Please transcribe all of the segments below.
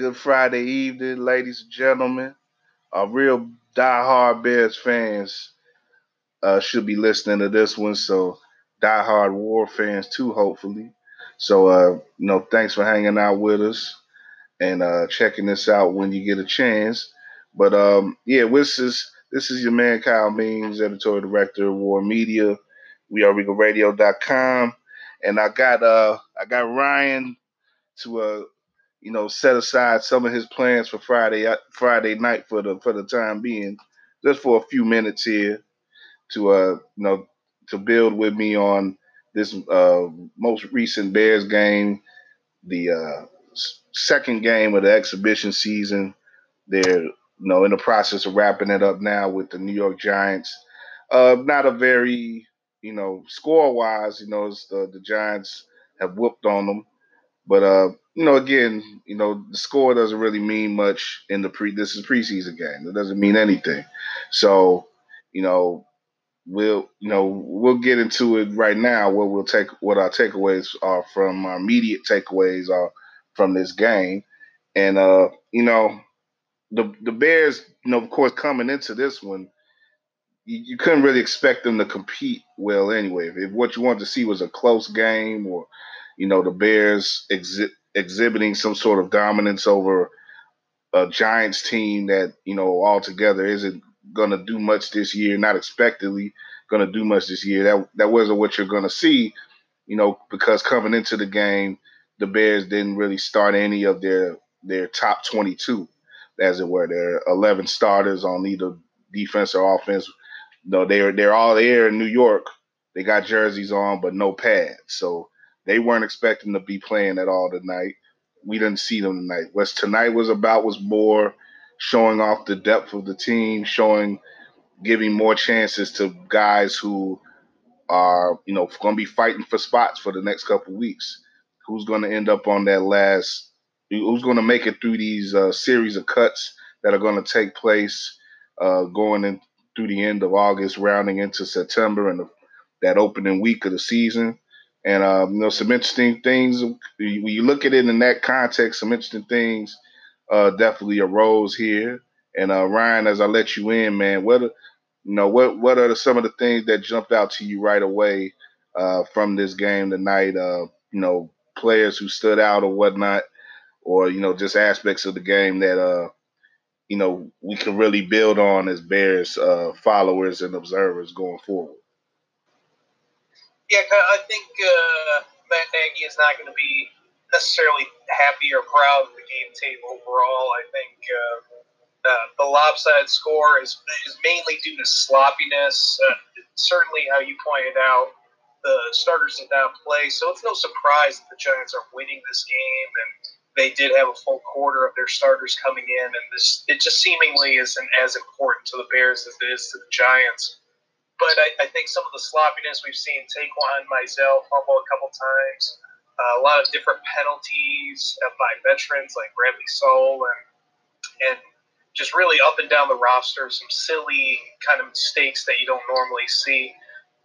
good Friday evening, ladies and gentlemen. Our real die-hard Bears fans uh, should be listening to this one, so die-hard War fans too, hopefully. So, uh, you know, thanks for hanging out with us and uh, checking this out when you get a chance. But um, yeah, this is this is your man Kyle Means, editorial director of War Media. We are RegalRadio.com, and I got uh I got Ryan to uh you know set aside some of his plans for Friday uh, Friday night for the for the time being, just for a few minutes here to uh you know to build with me on this uh most recent Bears game, the uh second game of the exhibition season. They're you know in the process of wrapping it up now with the New York Giants. Uh, not a very you know score wise, you know the the Giants have whooped on them, but uh you know again you know the score doesn't really mean much in the pre. This is preseason game. It doesn't mean anything. So you know we'll you know we'll get into it right now. What we'll take what our takeaways are from our immediate takeaways are from this game. And uh, you know, the the Bears, you know, of course, coming into this one, you, you couldn't really expect them to compete well anyway. If what you wanted to see was a close game, or you know, the Bears exi- exhibiting some sort of dominance over a Giants team that you know altogether isn't going to do much this year, not expectedly going to do much this year. That that wasn't what you're going to see, you know, because coming into the game the Bears didn't really start any of their their top 22, as it were. Their 11 starters on either defense or offense. No, they're they're all there in New York. They got jerseys on, but no pads, so they weren't expecting to be playing at all tonight. We didn't see them tonight. What tonight was about was more showing off the depth of the team, showing, giving more chances to guys who are, you know, going to be fighting for spots for the next couple weeks who's going to end up on that last, who's going to make it through these uh, series of cuts that are going to take place uh, going in through the end of August, rounding into September and the, that opening week of the season. And um, you know some interesting things when you look at it in that context. Some interesting things uh, definitely arose here. And uh, Ryan, as I let you in, man, what you know, what what are some of the things that jumped out to you right away uh, from this game tonight? Uh, you know, players who stood out or whatnot, or you know, just aspects of the game that uh, you know, we can really build on as Bears uh, followers and observers going forward. Yeah, I think uh, Matt Nagy is not going to be necessarily happy or proud of the game tape overall. I think uh, uh, the lopsided score is, is mainly due to sloppiness. Uh, certainly, how you pointed out, the starters did not play, so it's no surprise that the Giants are winning this game, and they did have a full quarter of their starters coming in, and this it just seemingly isn't as important to the Bears as it is to the Giants. But I, I think some of the sloppiness we've seen, Taquan Mizell fumble a couple times, uh, a lot of different penalties by veterans like Bradley Sowell, and and just really up and down the roster, some silly kind of mistakes that you don't normally see.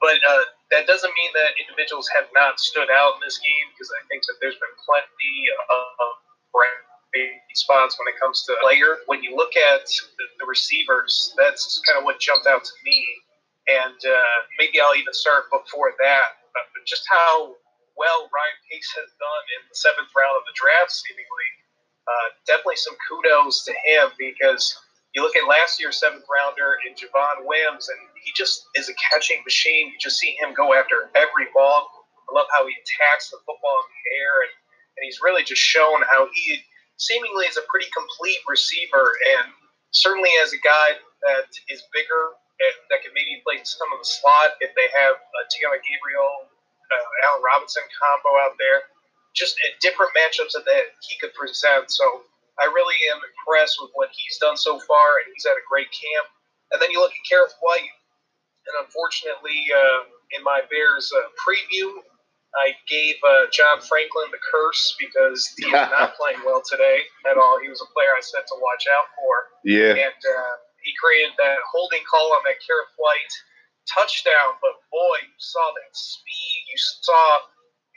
But uh, that doesn't mean that individuals have not stood out in this game because I think that there's been plenty of bright spots when it comes to player. When you look at the, the receivers, that's kind of what jumped out to me. And uh, maybe I'll even start before that. But just how well Ryan Pace has done in the seventh round of the draft, seemingly. Uh, definitely some kudos to him because you look at last year's seventh rounder in Javon Wims, and he just is a catching machine. You just see him go after every ball. I love how he attacks the football in the air, and, and he's really just shown how he seemingly is a pretty complete receiver, and certainly as a guy that is bigger that can maybe play some of the slot if they have a Taylor Gabriel, uh, Allen Robinson combo out there. Just different matchups that he could present. So I really am impressed with what he's done so far, and he's had a great camp. And then you look at Kerrith Whyte, and unfortunately, uh, in my Bears uh, preview, I gave uh, John Franklin the curse because he is not playing well today at all. He was a player I said to watch out for. Yeah. And uh, he created that holding call on that Kerrith Whyte touchdown, but boy, you saw that speed. You saw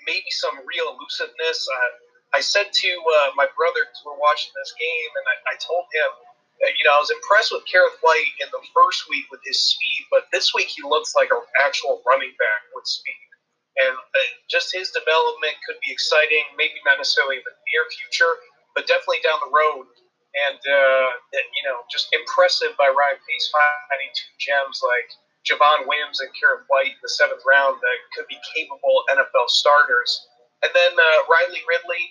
maybe some real elusiveness. Uh, I said to uh, my brother because we're watching this game, and I, I told him, you know, I was impressed with Kerrith Whyte in the first week with his speed, but this week he looks like an actual running back with speed. And uh, just his development could be exciting, maybe not necessarily in the near future, but definitely down the road. And, uh, you know, just impressive by Ryan Pace finding two gems like Javon Wims and Kerrith Whyte in the seventh round that could be capable NFL starters. And then uh, Riley Ridley,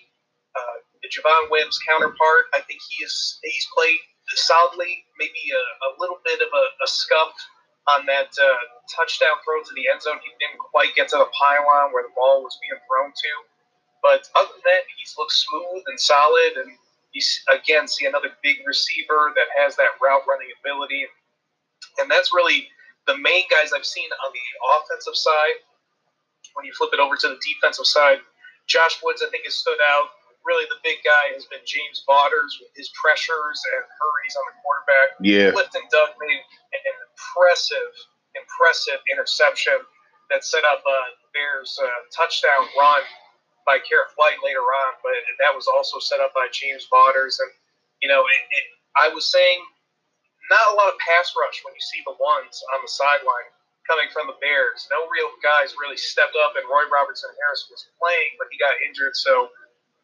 uh, the Javon Wims counterpart, I think he is he's played solidly, maybe a, a little bit of a, a scuff on that uh, touchdown throw to the end zone. He didn't quite get to the pylon where the ball was being thrown to. But other than that, he's looked smooth and solid. And he's, again, see another big receiver that has that route running ability. And that's really the main guys I've seen on the offensive side. When you flip it over to the defensive side, Josh Woods, I think, has stood out really the big guy has been James Vaughters with his pressures and hurries on the quarterback. Yeah. Clifton Duck made an impressive, impressive interception that set up uh, Bears' uh, touchdown run by Kerrith Whyte later on, but that was also set up by James Vaughters. And, you know, it, it, I was saying not a lot of pass rush when you see the ones on the sideline coming from the Bears. No real guys really stepped up, and Roy Robertson Harris was playing, but he got injured, so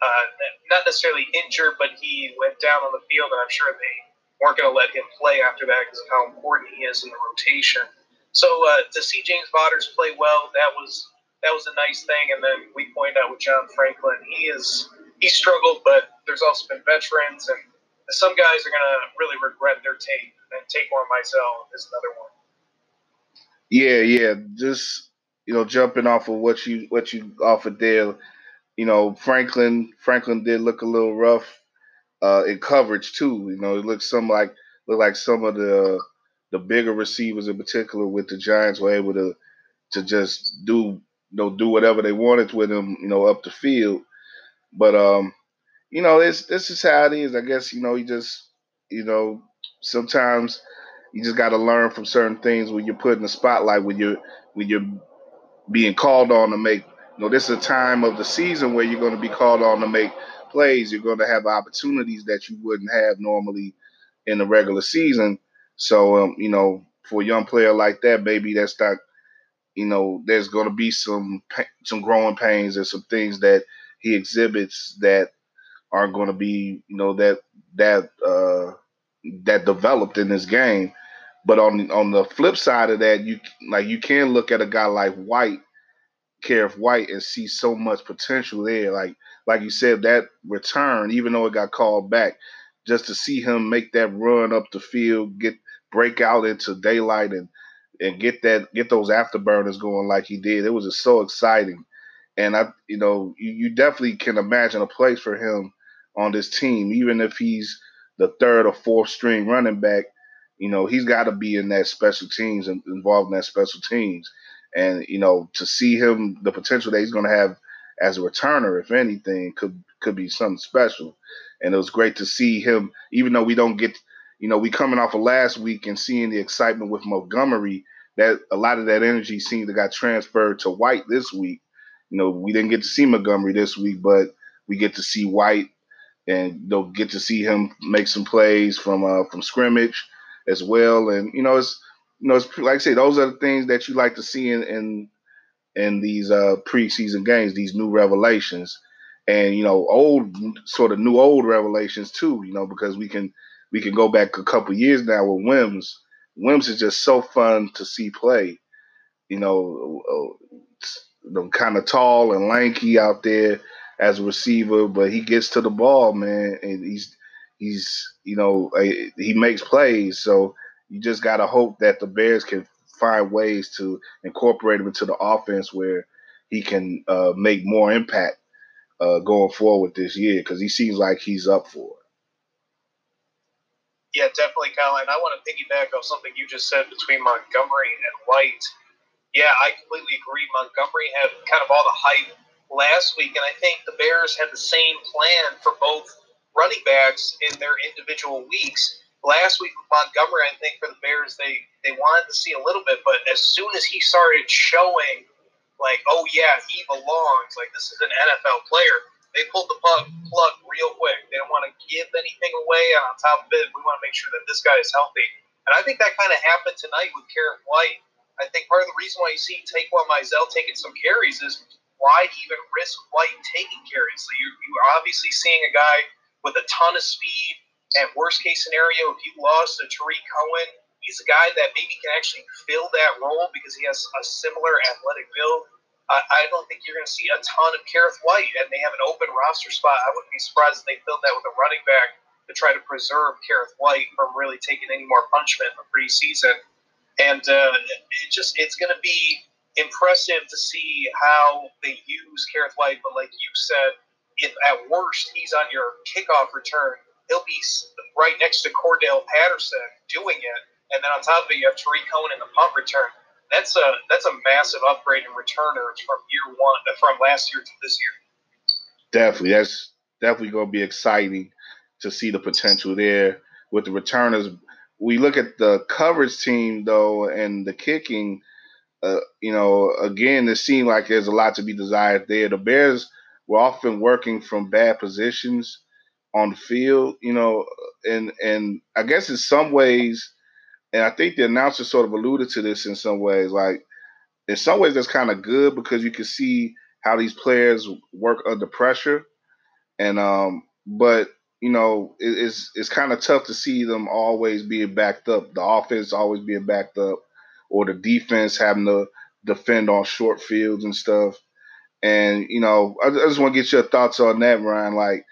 uh, not necessarily injured, but he went down on the field, and I'm sure they weren't going to let him play after that because of how important he is in the rotation. So uh, to see James Vaughters play well, that was that was a nice thing. And then we pointed out with John Franklin, he is he struggled, but there's also been veterans, and some guys are to really regret their tape. And Taquan Mizell is another one. Yeah, yeah. Just you know, jumping off of what you what you offered there you know, Franklin Franklin did look a little rough uh, in coverage too. You know, it looked some like looked like some of the the bigger receivers in particular with the Giants were able to to just do know do whatever they wanted with him, you know, up the field. But um, you know, this this is how it is. I guess you know you just you know sometimes you just got to learn from certain things when you're put in the spotlight when you're when you're being called on to make you know, this is a time of the season where you're going to be called on to make plays. You're going to have opportunities that you wouldn't have normally in the regular season. So, um, you know, for a young player like that, maybe that's not, you know, there's going to be some some growing pains and some things that he exhibits that aren't going to be, you know, that that uh, that developed in this game. But on on the flip side of that, you like you can look at a guy like Whyte Kerrith Whyte, and see so much potential there. Like like you said, that return, even though it got called back, just to see him make that run up the field, get break out into daylight and and get that get those afterburners going like he did. It was just so exciting. And I you know, you, you definitely can imagine a place for him on this team, even if he's the third or fourth string running back. You know, he's got to be in that special teams and involved in that special teams. And you know, to see him, the potential that he's going to have as a returner, if anything, could could be something special. And it was great to see him, even though we don't get, you know, we coming off of last week and seeing the excitement with Montgomery. That a lot of that energy seemed to got transferred to Whyte this week. You know, we didn't get to see Montgomery this week, but we get to see Whyte and they'll get to see him make some plays from uh, from scrimmage as well. And you know, it's you know, it's like I say, those are the things that you like to see in in, in these uh, preseason games, these new revelations, and you know, old sort of new old revelations too. You know, because we can we can go back a couple years now with Wims. Wims is just so fun to see play. You know, uh, kind of tall and lanky out there as a receiver, but he gets to the ball, man, and he's he's you know he makes plays. So you just got to hope that the Bears can find ways to incorporate him into the offense where he can uh, make more impact uh, going forward this year because he seems like he's up for it. Yeah, definitely, Colin. I want to piggyback off something you just said between Montgomery and Whyte. Yeah, I completely agree. Montgomery had kind of all the hype last week, and I think the Bears had the same plan for both running backs in their individual weeks last week with Montgomery, I think for the Bears, they they wanted to see a little bit, but as soon as he started showing, like, oh yeah, he belongs, like this is an NFL player, they pulled the plug, plug real quick. They don't want to give anything away. And on top of it, we want to make sure that this guy is healthy. And I think that kind of happened tonight with Kerrith Whyte. I think part of the reason why you see Taquan Mizell taking some carries is why even risk Whyte taking carries? So you're, you're obviously seeing a guy with a ton of speed. And worst case scenario, if you lost a Tarik Cohen, he's a guy that maybe can actually fill that role because he has a similar athletic build. I, don't think you're going to see a ton of Kerrith Whyte, and they have an open roster spot. I wouldn't be surprised if they filled that with a running back to try to preserve Kerrith Whyte from really taking any more punishment in the preseason. And uh, it just it's going to be impressive to see how they use Kerrith Whyte. But like you said, if at worst he's on your kickoff return, he'll be right next to Cordarrelle Patterson doing it. And then on top of it, you have Tarik Cohen in the punt return that's a that's a massive upgrade in returners from year one from last year to this year. Definitely, that's definitely going to be exciting to see the potential there with the returners. We look at the coverage team though, and the kicking. Uh, you know, again, it seemed like there's a lot to be desired there. The Bears were often working from bad positions on the field, you know, and and I guess in some ways and I think the announcer sort of alluded to this in some ways. Like, in some ways, that's kind of good because you can see how these players work under pressure. And um, but you know, it, it's it's kind of tough to see them always being backed up. The offense always being backed up, or the defense having to defend on short fields and stuff. And you know, I, I just want to get your thoughts on that, Ryan. Like,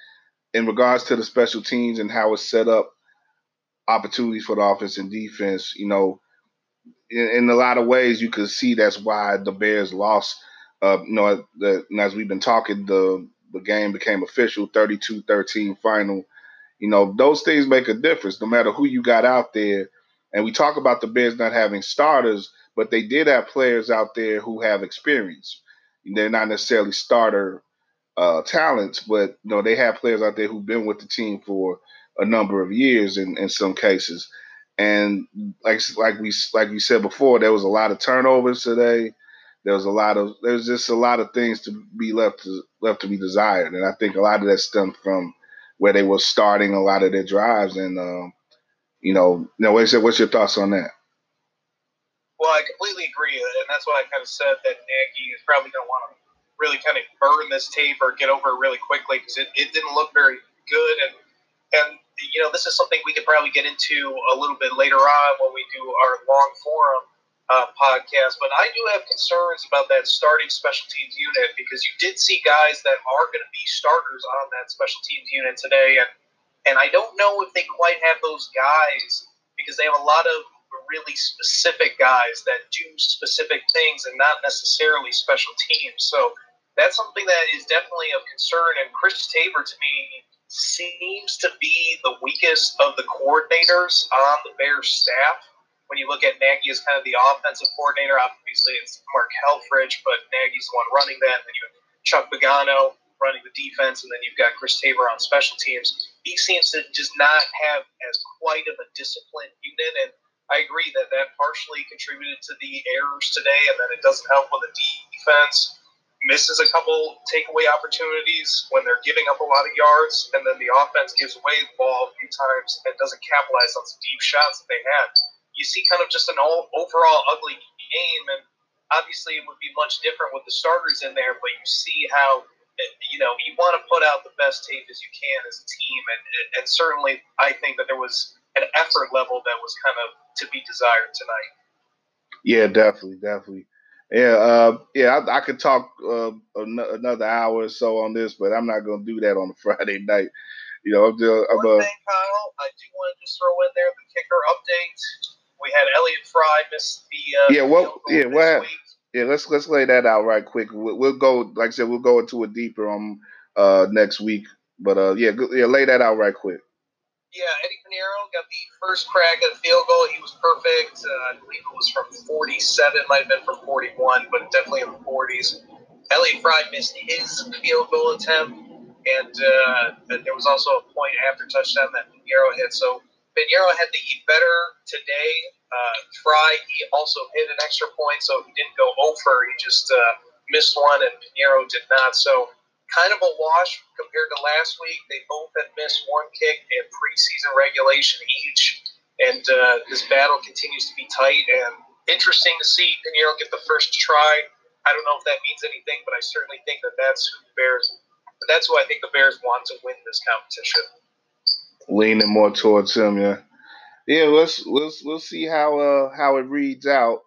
in regards to the special teams and how it's set up opportunities for the offense and defense. You know, in, in a lot of ways, you could see that's why the Bears lost. Uh, you know, the, as we've been talking, the the game became official, 32-13 final. You know, those things make a difference no matter who you got out there. And we talk about the Bears not having starters, but they did have players out there who have experience. They're not necessarily starter uh, talents, but you know they have players out there who've been with the team for a number of years in, in some cases. And like like we like we said before, there was a lot of turnovers today. There was a lot of there's just a lot of things to be left to left to be desired, and I think a lot of that stemmed from where they were starting a lot of their drives. And um, you know, know, what's your, what's your thoughts on that? Well, I completely agree, and that's why I kind of said that Nagy is probably going to want to really kind of burn this tape or get over it really quickly because it, it didn't look very good. And and you know, this is something we could probably get into a little bit later on when we do our long forum uh, podcast. But I do have concerns about that starting special teams unit because you did see guys that are going to be starters on that special teams unit today, and and I don't know if they quite have those guys because they have a lot of really specific guys that do specific things and not necessarily special teams. So that's something that is definitely of concern. And Chris Tabor, to me, seems to be the weakest of the coordinators on the Bears staff. When you look at Nagy as kind of the offensive coordinator, obviously it's Mark Helfrich, but Nagy's the one running that. And then you have Chuck Pagano running the defense, and then you've got Chris Tabor on special teams. He seems to just not have as quite of a disciplined unit, and I agree that that partially contributed to the errors today, and then it doesn't help with the defense misses a couple takeaway opportunities when they're giving up a lot of yards, and then the offense gives away the ball a few times and doesn't capitalize on some deep shots that they had. You see kind of just an all, overall ugly game, and obviously it would be much different with the starters in there, but you see how you know you want to put out the best tape as you can as a team, and and certainly I think that there was an effort level that was kind of to be desired tonight. Yeah, definitely, definitely. Yeah, uh, yeah, I, I, could talk uh, another hour or so on this, but I'm not going to do that on a Friday night. You know, I'm just, I'm, One thing, Kyle, I do want to just throw in there the kicker update. We had Elliott Fry miss the uh, yeah, well, yeah, what? Yeah, let's let's lay that out right quick. We'll, we'll, go, like I said, we'll go into it deeper on uh, next week. But uh, yeah, yeah, lay that out right quick. Yeah, Eddy Piñeiro got the first crack at the field goal. He was perfect. Uh, I believe it was from 47, might have been from 41, but definitely in the 40s. Elliott Fry missed his field goal attempt, and uh, there was also a point after touchdown that Piñeiro hit. So Piñeiro had the eat better today. Uh, Fry, he also hit an extra point, so he didn't go over. He just uh, missed one, and Piñeiro did not. So kind of a wash compared to last week. They both have missed one kick in preseason regulation each, and uh, this battle continues to be tight and interesting to see Piñeiro get the first try. I don't know if that means anything, but I certainly think that that's who the Bears. That's who I think the Bears want to win this competition. Leaning more towards him, yeah. Yeah, let's let's let's see how uh how it reads out,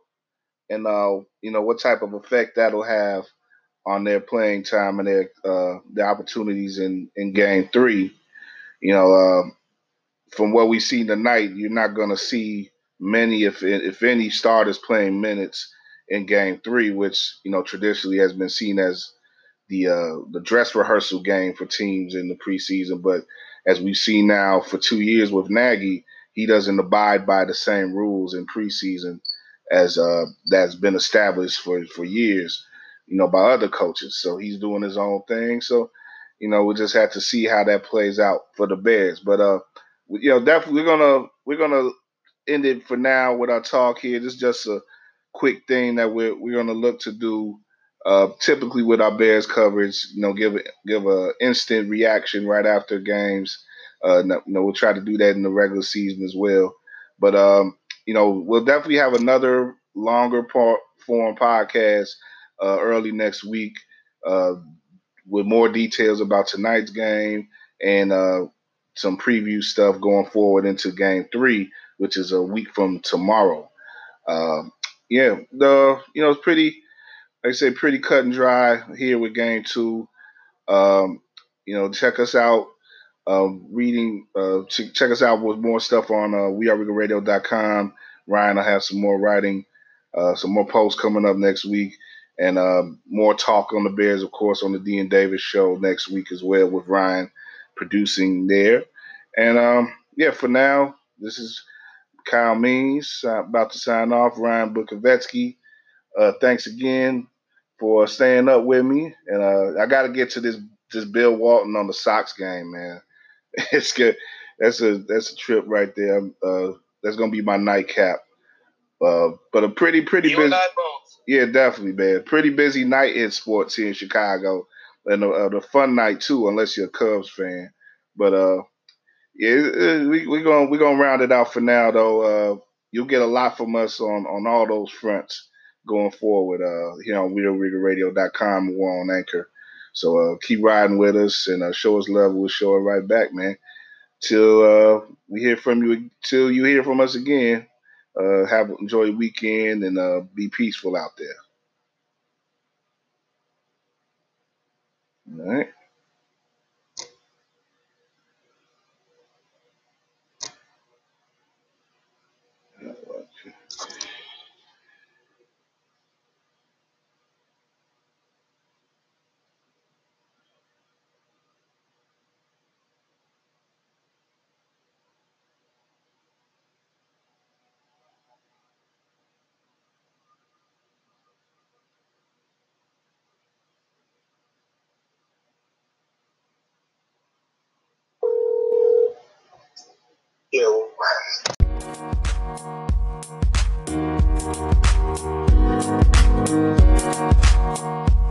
and uh you know what type of effect that'll have on their playing time and their uh, the opportunities in in game three. You know, uh, from what we see tonight, you're not going to see many, if if any, starters playing minutes in game three, which you know traditionally has been seen as the uh, the dress rehearsal game for teams in the preseason. But as we've seen now for two years with Nagy, he doesn't abide by the same rules in preseason as uh, that's been established for for years you know, by other coaches. So he's doing his own thing. So, you know, we just have to see how that plays out for the Bears. But uh, you know, definitely we're gonna we're gonna end it for now with our talk here. This is just a quick thing that we're we're gonna look to do. Uh, typically with our Bears coverage, you know, give give a instant reaction right after games. Uh, you know, we'll try to do that in the regular season as well. But um, you know, we'll definitely have another longer part form podcast uh, early next week uh, with more details about tonight's game and uh, some preview stuff going forward into game three, which is a week from tomorrow. Um, yeah, the you know it's pretty, like I say, pretty cut and dry here with game two. Um, you know, check us out. Um, reading, uh, check us out with more stuff on uh, weareregalradio.com. Ryan, I have some more writing, uh, some more posts coming up next week and um, more talk on the Bears, of course, on the Dean Davis show next week as well with Ryan producing there. And um, yeah, for now, this is Kyle Means uh, about to sign off. Ryan Bukovetsky, uh, thanks again for staying up with me. And uh, I got to get to this this Bill Walton on the Sox game, man. It's good. That's a that's a trip right there. Uh, that's gonna be my nightcap. Uh, but a pretty pretty you busy. Yeah, definitely, man. Pretty busy night in sports here in Chicago, and a, a fun night too, unless you're a Cubs fan. But uh, yeah, we we gonna we gonna round it out for now though. Uh, you'll get a lot from us on on all those fronts going forward. Uh, here on we're on Anchor. So uh, keep riding with us and uh, show us love. We'll show it right back, man. Till uh, we hear from you, till you hear from us again. Uh, have enjoy weekend and uh, be peaceful out there. All right. Eu. Thank